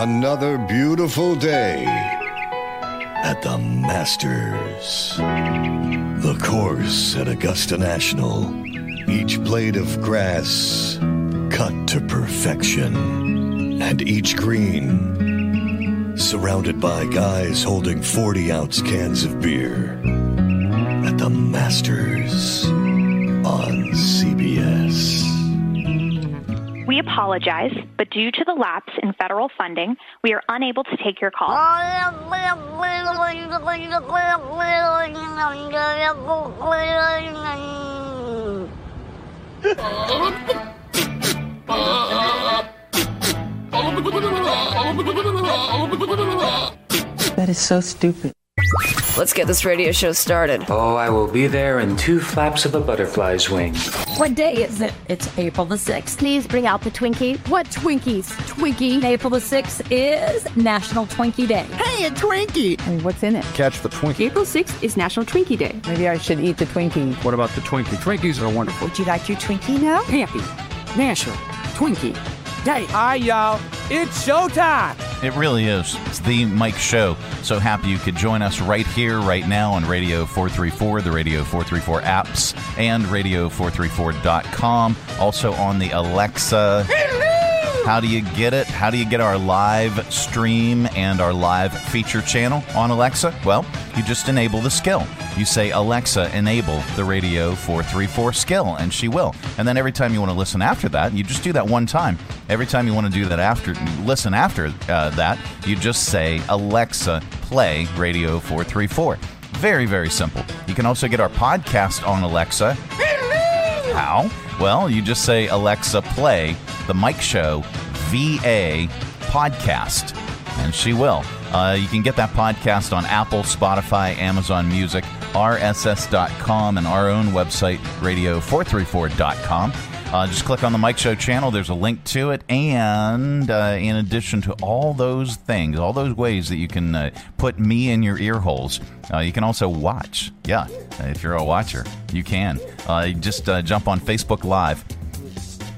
Another beautiful day at the Masters. The course at Augusta National. Each blade of grass cut to perfection. And each green surrounded by guys holding 40 ounce cans of beer. At the Masters on CBS. Apologize, but due to the lapse in federal funding, we are unable to take your call. That is so stupid. Let's get this radio show started. Oh, I will be there in two flaps of a butterfly's wing. What day is it? It's April the 6th. Please bring out the Twinkie. What Twinkies? Twinkie. April the 6th is National Twinkie Day. Hey, a Twinkie! I mean, what's in it? Catch the Twinkie. April 6th is National Twinkie Day. Maybe I should eat the Twinkie. What about the Twinkie? Twinkies are wonderful. Would you like your Twinkie now? Happy National Twinkie Day. Hi, y'all. It's showtime. It really is. It's the Mike Show. So happy you could join us right here, right now on Radio 434, the Radio 434 apps, and Radio434.com. Also on the Alexa. How do you get it? How do you get our live stream and our live feature channel on Alexa? Well, you just enable the skill. You say, Alexa, enable the Radio 434 skill, and she will. And then every time you want to listen after that, you just do that one time. Every time you want to do that after, listen after uh, that, you just say, Alexa, play Radio 434. Very, very simple. You can also get our podcast on Alexa. How? Well, you just say, Alexa, play the Mike Show VA podcast, and she will. Uh, you can get that podcast on Apple, Spotify, Amazon Music, RSS.com, and our own website, radio434.com. Uh, just click on the Mike Show channel. There's a link to it. And uh, in addition to all those things, all those ways that you can uh, put me in your ear holes, uh, you can also watch. Yeah, if you're a watcher, you can. Uh, just uh, jump on Facebook Live.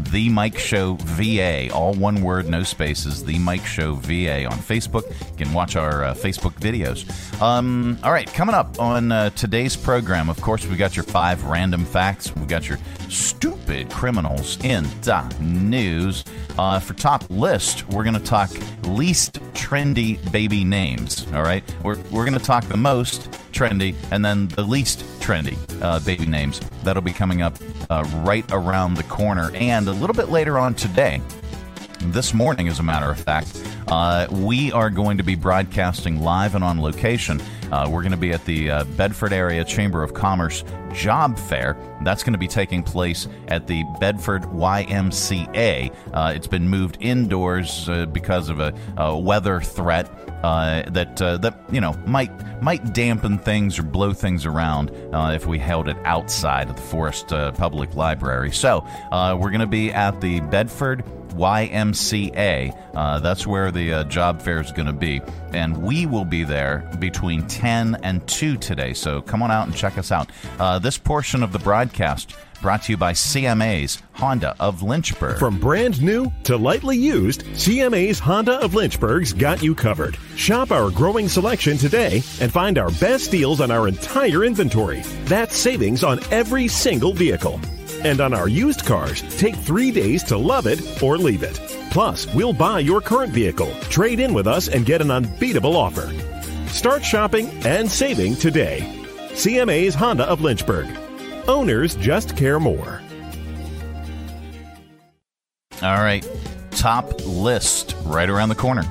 The Mike Show VA, all one word, no spaces. The Mike Show VA on Facebook. You can watch our uh, Facebook videos. Um, all right, coming up on uh, today's program, of course, we got your five random facts. We got your stupid criminals in the news. Uh, for top list, we're going to talk least trendy baby names. All right, we're we're going to talk the most trendy and then the least trendy uh, baby names. That'll be coming up uh, right around the corner and a little bit later on today. This morning, as a matter of fact, uh, we are going to be broadcasting live and on location. Uh, we're going to be at the uh, Bedford Area Chamber of Commerce Job Fair. That's going to be taking place at the Bedford YMCA. Uh, it's been moved indoors uh, because of a, a weather threat uh, that that you know might might dampen things or blow things around if we held it outside of the Forest Public Library. So we're going to be at the Bedford. YMCA. Uh, that's where the uh, job fair is going to be. And we will be there between 10 and 2 today. So come on out and check us out. Uh, this portion of the broadcast brought to you by CMA's Honda of Lynchburg. From brand new to lightly used, CMA's Honda of Lynchburg's got you covered. Shop our growing selection today and find our best deals on our entire inventory. That's savings on every single vehicle. And on our used cars, take three days to love it or leave it. Plus, we'll buy your current vehicle, trade in with us, and get an unbeatable offer. Start shopping and saving today. CMA's Honda of Lynchburg. Owners just care more. All right, top list right around the corner.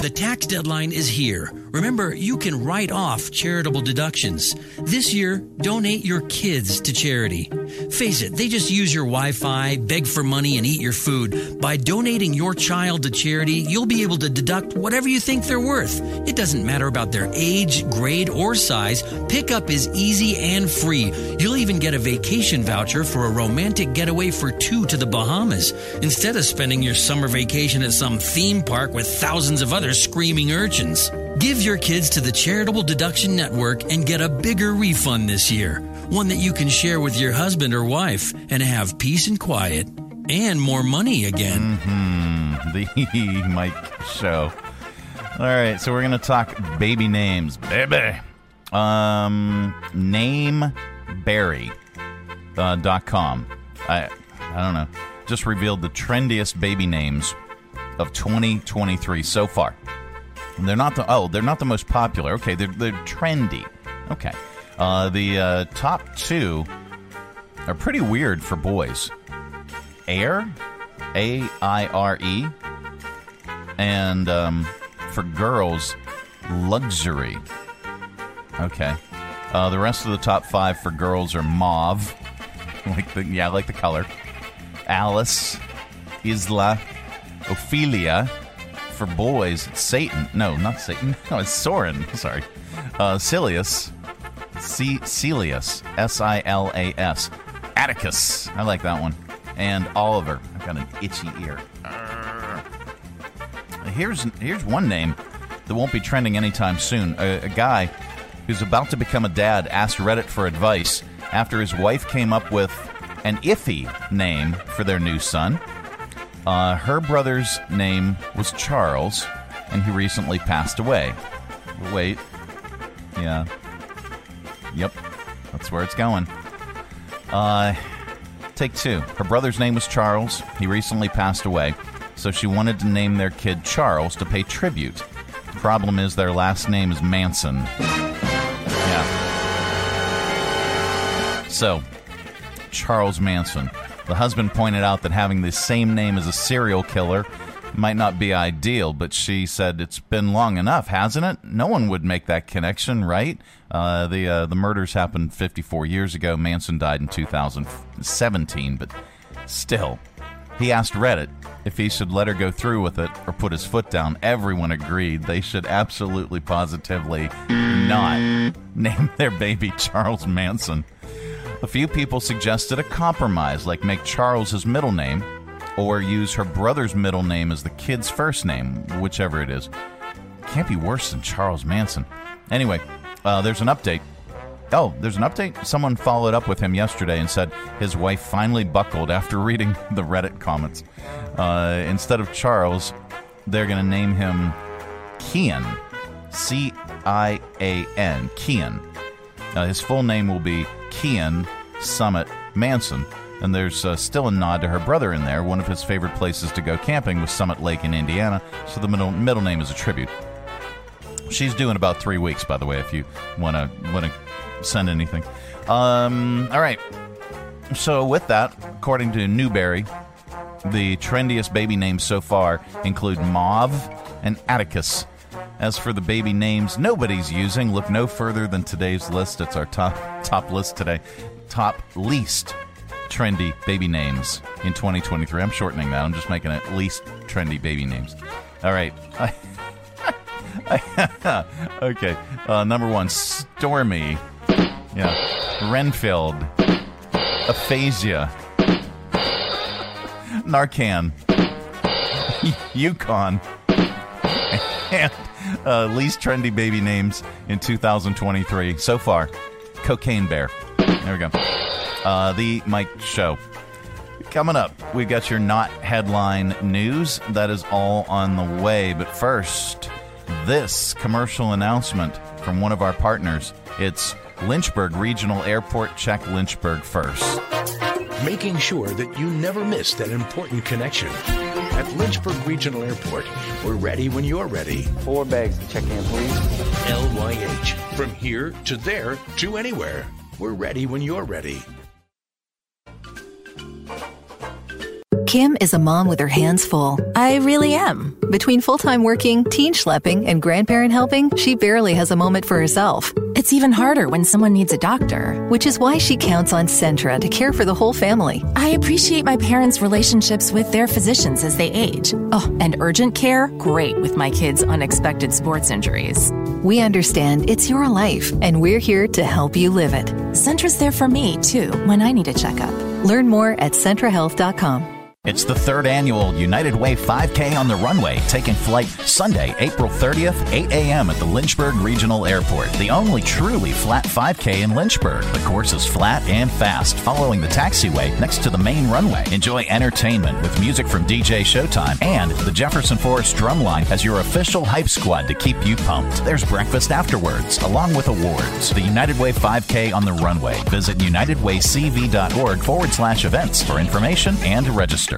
The tax deadline is here. Remember, you can write off charitable deductions. This year, donate your kids to charity. Face it, they just use your Wi Fi, beg for money, and eat your food. By donating your child to charity, you'll be able to deduct whatever you think they're worth. It doesn't matter about their age, grade, or size. Pickup is easy and free. You'll even get a vacation voucher for a romantic getaway for two to the Bahamas, instead of spending your summer vacation at some theme park with thousands of other screaming urchins. Give your kids to the Charitable Deduction Network and get a bigger refund this year. One that you can share with your husband or wife and have peace and quiet. and more money again. Mm-hmm. The Mike Show. All right, so we're going to talk baby names. Baby. Um, nameberry.com. Uh. I, I don't know. Just revealed the trendiest baby names of 2023 so far. They're not the oh, they're not the most popular. Okay, they're they're trendy. Okay, uh, the uh, top two are pretty weird for boys. Air, A I R E, and um, for girls, luxury. Okay, uh, the rest of the top five for girls are mauve, like the yeah, I like the color. Alice, Isla, Ophelia. For boys, it's Satan. No, not Satan. No, it's Soren. Sorry. Uh, Silius. C- Celius. S I L A S. Atticus. I like that one. And Oliver. I've got an itchy ear. Arrgh. Here's here's one name that won't be trending anytime soon. A, a guy who's about to become a dad asked Reddit for advice after his wife came up with an iffy name for their new son. Uh, her brother's name was Charles, and he recently passed away. Wait. Yeah. Yep. That's where it's going. Uh, take two. Her brother's name was Charles. He recently passed away, so she wanted to name their kid Charles to pay tribute. Problem is, their last name is Manson. Yeah. So, Charles Manson. The husband pointed out that having the same name as a serial killer might not be ideal, but she said it's been long enough, hasn't it? No one would make that connection, right? Uh, the uh, the murders happened 54 years ago. Manson died in 2017, but still, he asked Reddit if he should let her go through with it or put his foot down. Everyone agreed they should absolutely, positively not name their baby Charles Manson. A few people suggested a compromise, like make Charles his middle name, or use her brother's middle name as the kid's first name, whichever it is. Can't be worse than Charles Manson. Anyway, uh, there's an update. Oh, there's an update? Someone followed up with him yesterday and said his wife finally buckled after reading the Reddit comments. Uh, instead of Charles, they're going to name him Cian. C I A N. Cian. Uh, his full name will be Cian Summit Manson. And there's uh, still a nod to her brother in there. One of his favorite places to go camping was Summit Lake in Indiana, so the middle, middle name is a tribute. She's due in about three weeks, by the way, if you want to want to send anything. Um, all right. So with that, according to Newberry, the trendiest baby names so far include Mauve and Atticus. As for the baby names nobody's using, look no further than today's list. It's our top top list today. Top least trendy baby names in 2023. I'm shortening that. I'm just making it least trendy baby names. All right. okay. Uh, number one, Stormy. Yeah. Renfield. Aphasia. Narcan. Yukon. Uh, least trendy baby names in 2023 so far. Cocaine Bear. There we go. Uh, the Mike Show. Coming up, we've got your not headline news. That is all on the way. But first, this commercial announcement from one of our partners. It's Lynchburg Regional Airport. Check Lynchburg first. Making sure that you never miss that important connection. At Lynchburg Regional Airport, we're ready when you're ready. Four bags to check in, please. LYH. From here to there to anywhere. We're ready when you're ready. Kim is a mom with her hands full. I really am. Between full time working, teen schlepping, and grandparent helping, she barely has a moment for herself. It's even harder when someone needs a doctor, which is why she counts on Centra to care for the whole family. I appreciate my parents' relationships with their physicians as they age. Oh, and urgent care? Great with my kids' unexpected sports injuries. We understand it's your life, and we're here to help you live it. Centra's there for me, too, when I need a checkup. Learn more at centrahealth.com. It's the third annual United Way 5K on the runway, taking flight Sunday, April 30th, 8 a.m. at the Lynchburg Regional Airport. The only truly flat 5K in Lynchburg. The course is flat and fast, following the taxiway next to the main runway. Enjoy entertainment with music from DJ Showtime, and the Jefferson Forest Drumline as your official hype squad to keep you pumped. There's breakfast afterwards, along with awards. The United Way 5K on the runway. Visit unitedwaycv.org forward slash events for information and to register.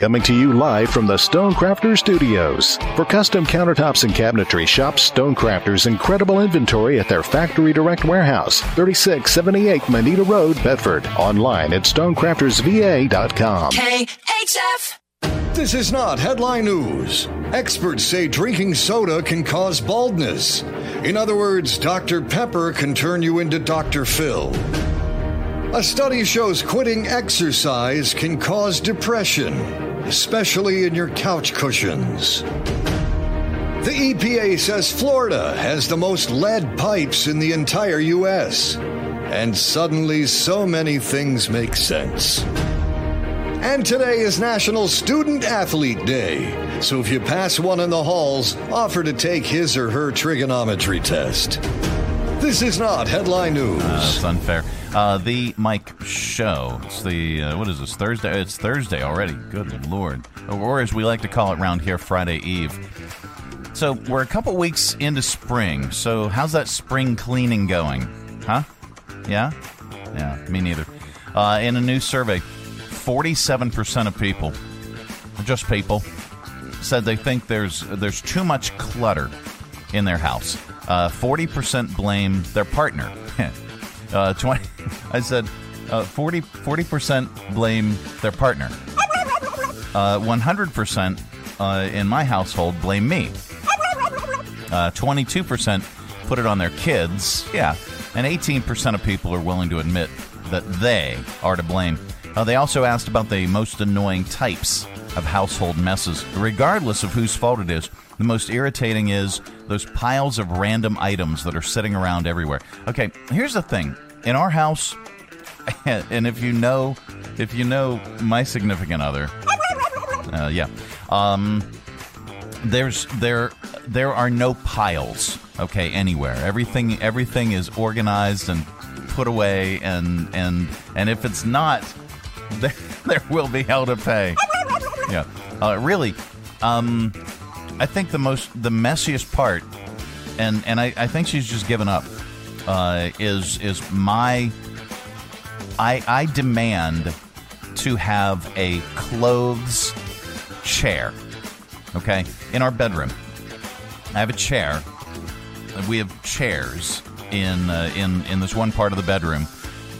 Coming to you live from the Stonecrafters Studios. For custom countertops and cabinetry, shop Stonecrafters' incredible inventory at their Factory Direct Warehouse, 3678 Moneta Road, Bedford. Online at stonecraftersva.com. KHF! This is not headline news. Experts say drinking soda can cause baldness. In other words, Dr. Pepper can turn you into Dr. Phil. A study shows quitting exercise can cause depression, especially in your couch cushions. The EPA says Florida has the most lead pipes in the entire U.S. And suddenly, so many things make sense. And today is National Student Athlete Day. So if you pass one in the halls, offer to take his or her trigonometry test. This is not headline news. Uh, that's unfair. Uh, the Mike Show. It's the uh, what is this Thursday? It's Thursday already. Good lord, or as we like to call it around here, Friday Eve. So we're a couple weeks into spring. So how's that spring cleaning going? Huh? Yeah, yeah. Me neither. Uh, in a new survey, forty-seven percent of people, just people, said they think there's there's too much clutter in their house. Uh, forty percent blame their partner. Uh, 20, I said uh, 40 percent blame their partner. Uh, 100% uh, in my household blame me. Uh, 22% put it on their kids. Yeah, and 18% of people are willing to admit that they are to blame. Uh, they also asked about the most annoying types of household messes, regardless of whose fault it is. The most irritating is those piles of random items that are sitting around everywhere. Okay, here's the thing. In our house, and if you know, if you know my significant other, uh, yeah, um, there's there there are no piles. Okay, anywhere. Everything everything is organized and put away, and and and if it's not, there, there will be hell to pay. Yeah, uh, really. Um, I think the most the messiest part, and and I, I think she's just given up, uh, is is my. I I demand to have a clothes chair, okay, in our bedroom. I have a chair. We have chairs in uh, in in this one part of the bedroom,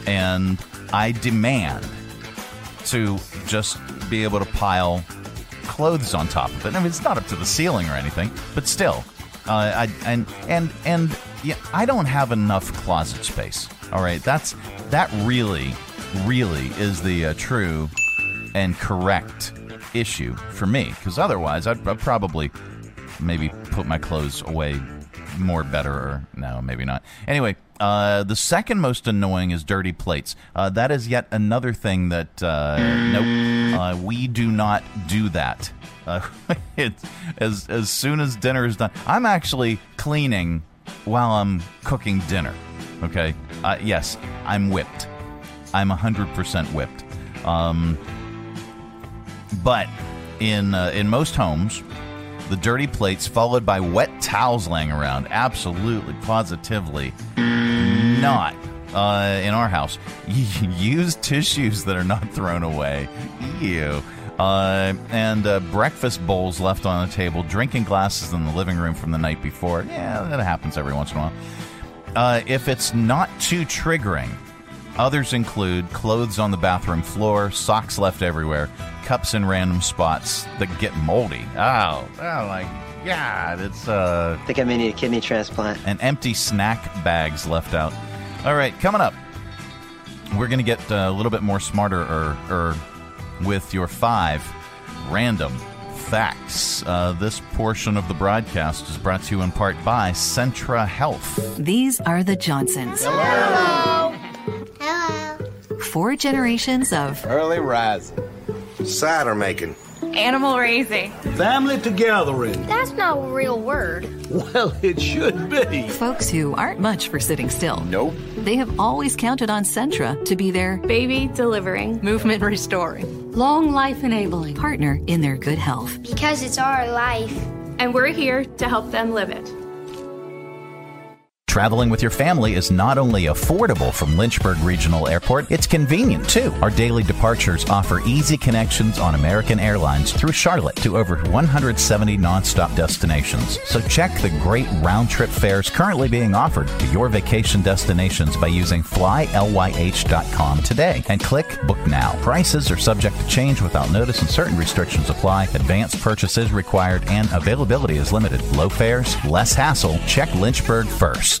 and I demand to just be able to pile clothes on top of it. I mean, it's not up to the ceiling or anything, but still, uh, I and and and yeah, I don't have enough closet space. All right, that's that really, really is the uh, true and correct issue for me. Because otherwise, I'd, I'd probably maybe put my clothes away more better or no maybe not. Anyway uh, the second most annoying is dirty plates. Uh, that is yet another thing that uh, nope uh, we do not do that. Uh, it, as, as soon as dinner is done i'm actually cleaning while i'm cooking dinner okay? Uh, yes i'm whipped. I'm 100% whipped. Um, but in in most homes the dirty plates followed by wet towels laying around. Absolutely, positively not uh, in our house. Use tissues that are not thrown away. Ew. Uh, and uh, breakfast bowls left on the table, drinking glasses in the living room from the night before. Yeah, that happens every once in a while. Uh, if it's not too triggering, Others include clothes on the bathroom floor, socks left everywhere, cups in random spots that get moldy. Oh, oh my God. It's, uh. I think I may need a kidney transplant. And empty snack bags left out. All right, coming up, we're going to get uh, a little bit more smarter or, or with your five random facts. Uh, this portion of the broadcast is brought to you in part by Centra Health. These are the Johnsons. Hello. Four generations of early rising, cider making, animal raising, family togethering. That's not a real word. Well, it should be. Folks who aren't much for sitting still. Nope. They have always counted on Centra to be their baby delivering, movement restoring, long life enabling partner in their good health. Because it's our life. And we're here to help them live it. Traveling with your family is not only affordable from Lynchburg Regional Airport, it's convenient too. Our daily departures offer easy connections on American Airlines through Charlotte to over 170 nonstop destinations. So check the great round trip fares currently being offered to your vacation destinations by using flylyh.com today and click Book Now. Prices are subject to change without notice and certain restrictions apply. Advanced purchase is required and availability is limited. Low fares, less hassle. Check Lynchburg first.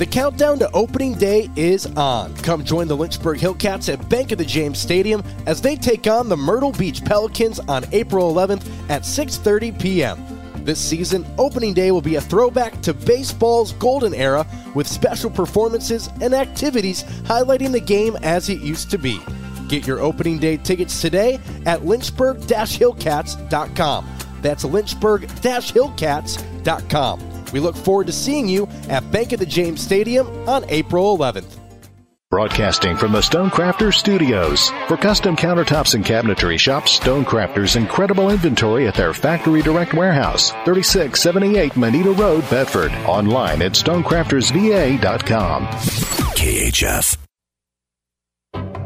The countdown to opening day is on. Come join the Lynchburg Hillcats at Bank of the James Stadium as they take on the Myrtle Beach Pelicans on April 11th at 6:30 p.m. This season, opening day will be a throwback to baseball's golden era with special performances and activities highlighting the game as it used to be. Get your opening day tickets today at lynchburg-hillcats.com. That's lynchburg-hillcats.com. We look forward to seeing you at Bank of the James Stadium on April 11th. Broadcasting from the Stonecrafters Studios. For custom countertops and cabinetry, shop Stonecrafters' incredible inventory at their Factory Direct Warehouse, 3678 Moneta Road, Bedford. Online at stonecraftersva.com. KHF.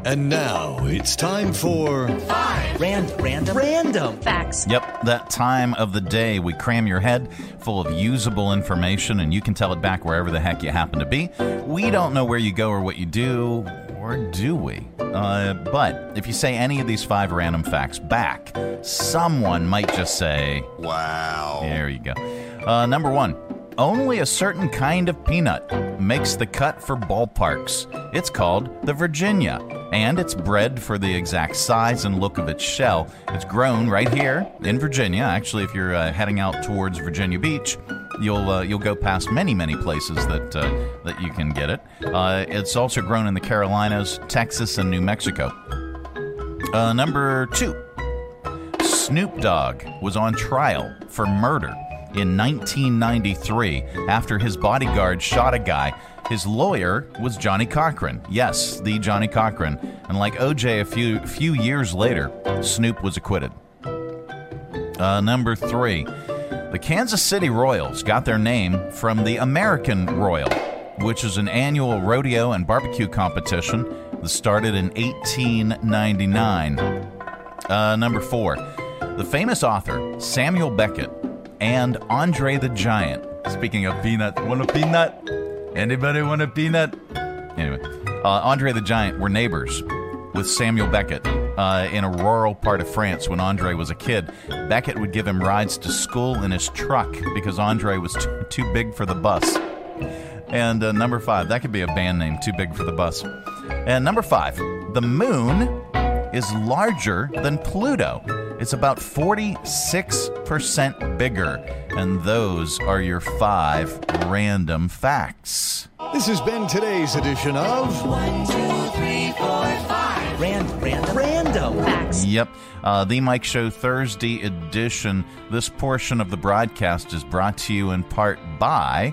And now it's time for five random, random, random facts. Yep, that time of the day we cram your head full of usable information and you can tell it back wherever the heck you happen to be. We don't know where you go or what you do, or do we? Uh, but if you say any of these five random facts back, someone might just say, Wow. There you go. Uh, number one. Only a certain kind of peanut makes the cut for ballparks. It's called the Virginia, and it's bred for the exact size and look of its shell. It's grown right here in Virginia. Actually, if you're uh, heading out towards Virginia Beach, you'll uh, you'll go past many many places that uh, that you can get it. Uh, it's also grown in the Carolinas, Texas, and New Mexico. Uh, number two, Snoop Dogg was on trial for murder in 1993 after his bodyguard shot a guy. His lawyer was Johnnie Cochran. Yes, the Johnnie Cochran. And like OJ a few few years later, Snoop was acquitted. Uh, number three, the Kansas City Royals got their name from the American Royal, which is an annual rodeo and barbecue competition that started in 1899. Uh, number four, the famous author Samuel Beckett and Andre the Giant. Speaking of peanut, want a peanut? Anybody want a peanut? Anyway, uh, Andre the Giant were neighbors with Samuel Beckett uh, in a rural part of France when Andre was a kid. Beckett would give him rides to school in his truck because Andre was t- too big for the bus. And uh, number five, that could be a band name, Too Big for the Bus. And number five, the moon is larger than Pluto. It's about 46% bigger. And those are your five random facts. This has been today's edition of One, two, three, four, five. Random, random, random facts. Yep. Uh, the Mike Show Thursday edition. This portion of the broadcast is brought to you in part by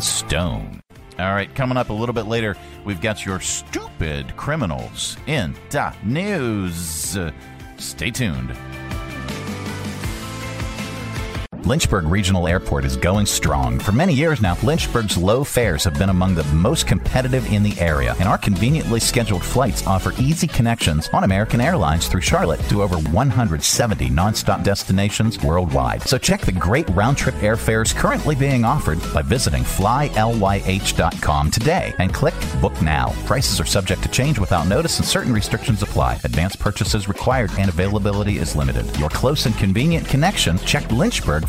stone. All right, coming up a little bit later, we've got your stupid criminals in the news. Stay tuned. Lynchburg Regional Airport is going strong. For many years now, Lynchburg's low fares have been among the most competitive in the area, and our conveniently scheduled flights offer easy connections on American Airlines through Charlotte to over 170 nonstop destinations worldwide. So check the great round trip airfares currently being offered by visiting flylyh.com today and click Book Now. Prices are subject to change without notice and certain restrictions apply. Advanced purchases required and availability is limited. Your close and convenient connection, check Lynchburg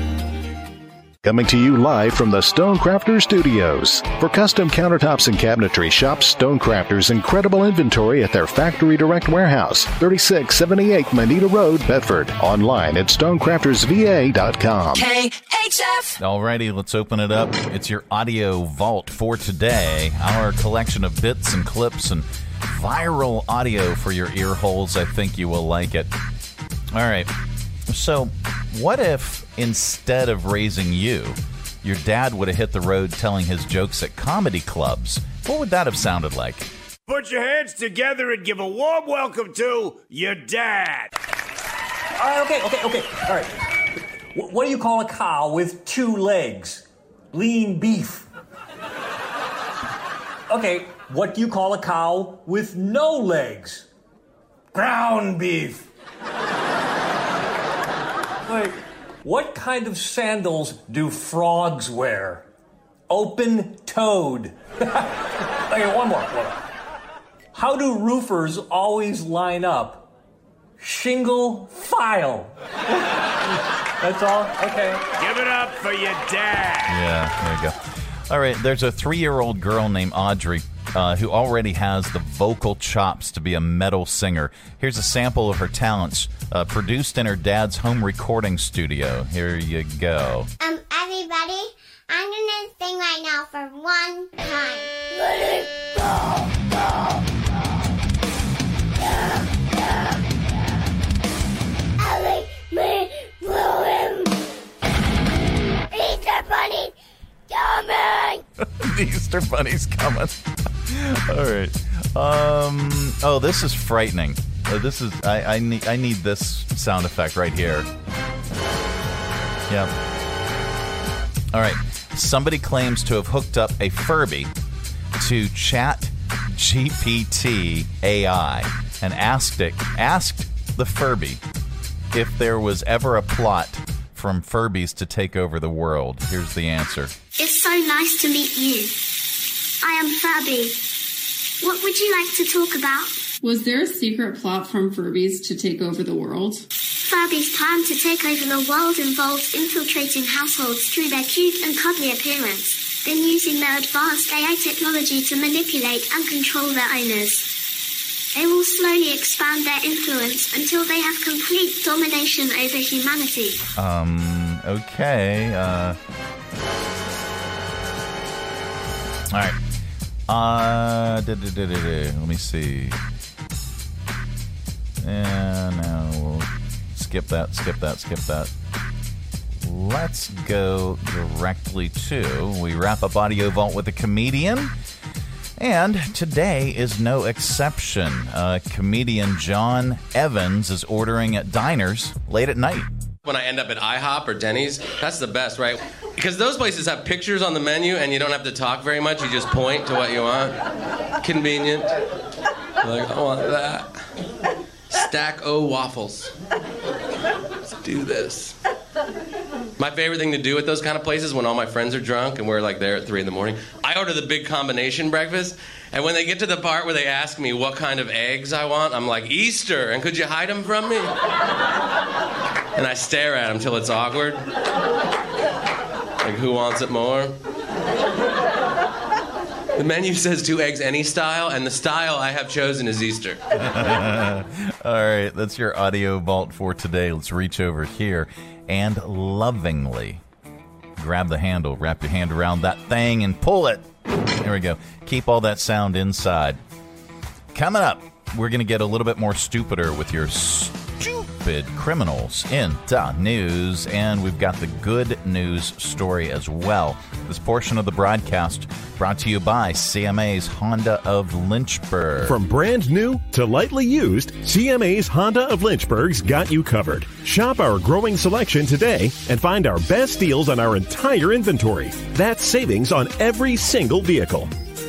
Coming to you live from the Stonecrafters Studios. For custom countertops and cabinetry, shop Stonecrafters' incredible inventory at their Factory Direct Warehouse, 3678 Moneta Road, Bedford. Online at stonecraftersva.com. KHF. Alrighty, let's open it up. It's your audio vault for today. Our collection of bits and clips and viral audio for your ear holes. I think you will like it. All right. So, what if instead of raising you, your dad would have hit the road telling his jokes at comedy clubs? What would that have sounded like? Put your hands together and give a warm welcome to your dad. All right, okay, okay, okay. All right. Wh- What do you call a cow with two legs? Lean beef. Okay, what do you call a cow with no legs? Ground beef. Wait, what kind of sandals do frogs wear? Open toed. okay, one more, one more. How do roofers always line up? Shingle file. That's all? Okay. Give it up for your dad. Yeah, there you go. All right, there's a three year old girl named Audrey uh, who already has the vocal chops to be a metal singer. Here's a sample of her talents, uh, produced in her dad's home recording studio. Here you go. Um, everybody, I'm gonna sing right now for one time. Let it go, go, Ellie, me, William. Easter Bunny, coming! the Easter Bunny's coming. All right. Um. Oh, this is frightening. Uh, this is. I. I need. I need this sound effect right here. Yeah. All right. Somebody claims to have hooked up a Furby to Chat GPT AI and asked it. Asked the Furby if there was ever a plot from Furbies to take over the world. Here's the answer. It's so nice to meet you. I am Fabby. What would you like to talk about? Was there a secret plot from Furbies to take over the world? Furby's plan to take over the world involves infiltrating households through their cute and cuddly appearance, then using their advanced AI technology to manipulate and control their owners. They will slowly expand their influence until they have complete domination over humanity. Um. Okay. Uh. All right. Uh, let me see. And now we'll skip that, skip that, skip that. Let's go directly to. We wrap up Audio Vault with a comedian. And today is no exception. Uh, comedian John Evans is ordering at diners late at night. When I end up at IHOP or Denny's, that's the best, right? Because those places have pictures on the menu and you don't have to talk very much. You just point to what you want. Convenient. Like, I want that. Stack O waffles. Let's do this. My favorite thing to do at those kind of places when all my friends are drunk and we're like there at three in the morning, I order the big combination breakfast. And when they get to the part where they ask me what kind of eggs I want, I'm like, Easter, and could you hide them from me? And I stare at them till it's awkward. Like, who wants it more? The menu says two eggs any style, and the style I have chosen is Easter. All right, that's your audio vault for today. Let's reach over here and lovingly grab the handle, wrap your hand around that thing, and pull it. There we go. Keep all that sound inside. Coming up, we're going to get a little bit more stupider with your stupid criminals in the news, and we've got the good news story as well. This portion of the broadcast brought to you by CMA's Honda of Lynchburg. From brand new to lightly used, CMA's Honda of Lynchburg's got you covered. Shop our growing selection today and find our best deals on our entire inventory. That's savings on every single vehicle.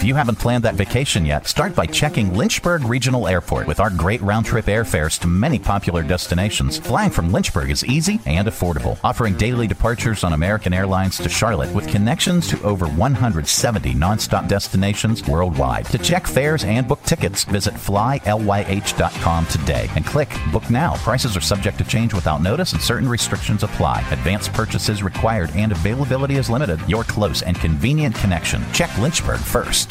If you haven't planned that vacation yet, start by checking Lynchburg Regional Airport. With our great round trip airfares to many popular destinations, flying from Lynchburg is easy and affordable, offering daily departures on American Airlines to Charlotte with connections to over 170 nonstop destinations worldwide. To check fares and book tickets, visit flylyh.com today and click Book Now. Prices are subject to change without notice and certain restrictions apply. Advanced purchases required and availability is limited. Your close and convenient connection. Check Lynchburg first.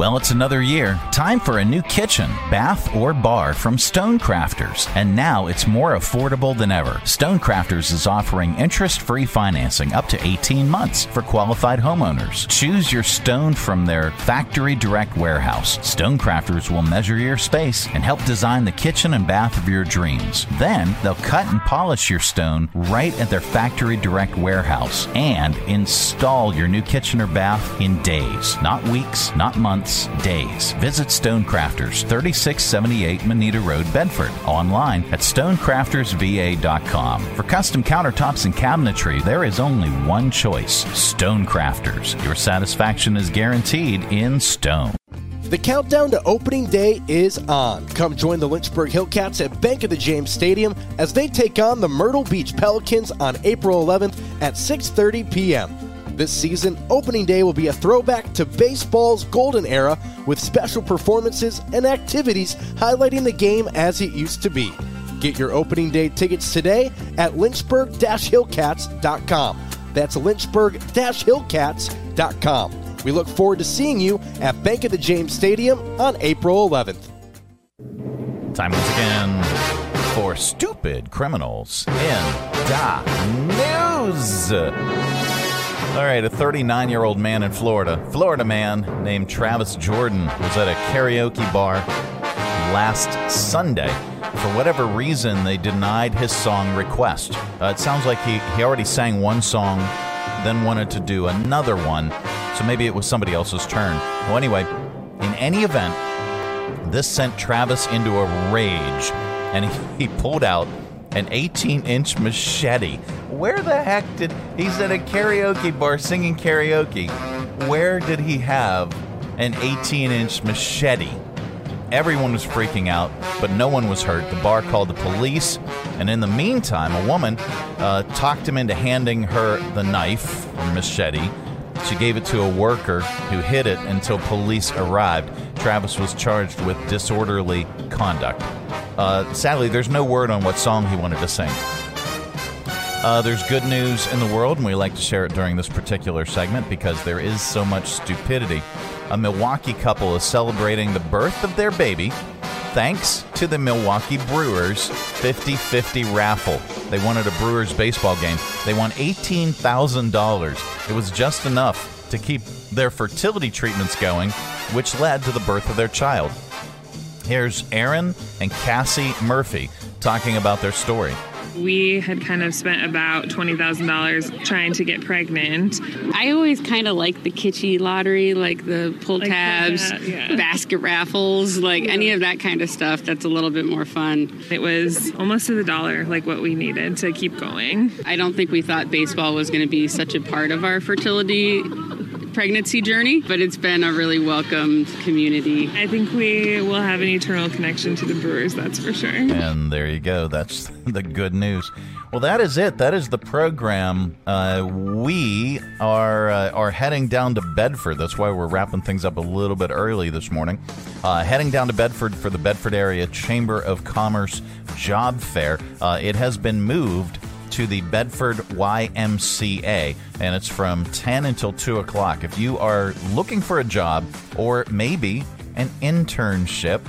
Well, it's another year. Time for a new kitchen, bath, or bar from Stonecrafters. And now it's more affordable than ever. Stonecrafters is offering interest free financing up to 18 months for qualified homeowners. Choose your stone from their factory direct warehouse. Stonecrafters will measure your space and help design the kitchen and bath of your dreams. Then they'll cut and polish your stone right at their factory direct warehouse and install your new kitchen or bath in days, not weeks, not months days. Visit Stonecrafters, 3678 Moneta Road, Bedford. Online at stonecraftersva.com. For custom countertops and cabinetry, there is only one choice Stonecrafters. Your satisfaction is guaranteed in stone. The countdown to opening day is on. Come join the Lynchburg Hillcats at Bank of the James Stadium as they take on the Myrtle Beach Pelicans on April 11th at 6:30 p.m. This season, opening day will be a throwback to baseball's golden era with special performances and activities highlighting the game as it used to be. Get your opening day tickets today at lynchburg-hillcats.com. That's lynchburg-hillcats.com. We look forward to seeing you at Bank of the James Stadium on April 11th. Time once again for Stupid Criminals in the News. All right, a 39 year old man in Florida, Florida man named Travis Jordan, was at a karaoke bar last Sunday. For whatever reason, they denied his song request. Uh, it sounds like he, he already sang one song, then wanted to do another one, so maybe it was somebody else's turn. Well, anyway, in any event, this sent Travis into a rage, and he, he pulled out an 18 inch machete. Where the heck did he's at a karaoke bar singing karaoke? Where did he have an 18 inch machete? Everyone was freaking out, but no one was hurt. The bar called the police, and in the meantime, a woman uh, talked him into handing her the knife or machete. She gave it to a worker who hid it until police arrived. Travis was charged with disorderly conduct. Uh, sadly, there's no word on what song he wanted to sing. Uh, there's good news in the world, and we like to share it during this particular segment because there is so much stupidity. A Milwaukee couple is celebrating the birth of their baby thanks to the Milwaukee Brewers 50 50 raffle. They wanted a Brewers baseball game. They won $18,000. It was just enough to keep their fertility treatments going, which led to the birth of their child. Here's Aaron and Cassie Murphy talking about their story. We had kind of spent about $20,000 trying to get pregnant. I always kind of like the kitschy lottery, like the pull Like tabs, that, yeah. basket raffles, like any of that kind of stuff. That's a little bit more fun. It was almost to the dollar, like what we needed to keep going. I don't think we thought baseball was going to be such a part of our fertility pregnancy journey, but it's been a really welcomed community. I think we will have an eternal connection to the Brewers, that's for sure. And there you go. That's the good news. Well, that is it. That is the program. Uh, we are uh, are heading down to Bedford. That's why we're wrapping things up a little bit early this morning. Uh, heading down to Bedford for the Bedford Area Chamber of Commerce Job Fair. Uh, it has been moved to the Bedford YMCA, and it's from 10 until 2 o'clock. If you are looking for a job or maybe an internship,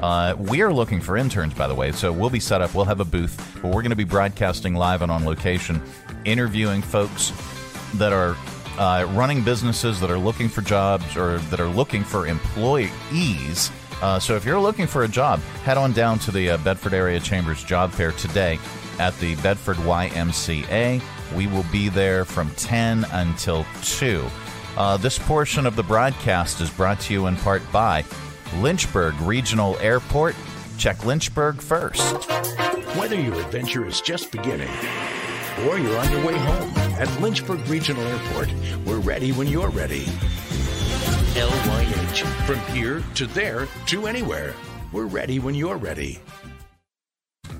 uh, we are looking for interns, by the way, so we'll be set up. We'll have a booth, but we're going to be broadcasting live and on location, interviewing folks that are uh, running businesses that are looking for jobs or that are looking for employees. Uh, so if you're looking for a job, head on down to the uh, Bedford Area Chambers Job Fair today at the Bedford YMCA. We will be there from 10 until 2. Uh, this portion of the broadcast is brought to you in part by Lynchburg Regional Airport. Check Lynchburg first. Whether your adventure is just beginning or you're on your way home, at Lynchburg Regional Airport, we're ready when you're ready. LYH. From here to there to anywhere. We're ready when you're ready.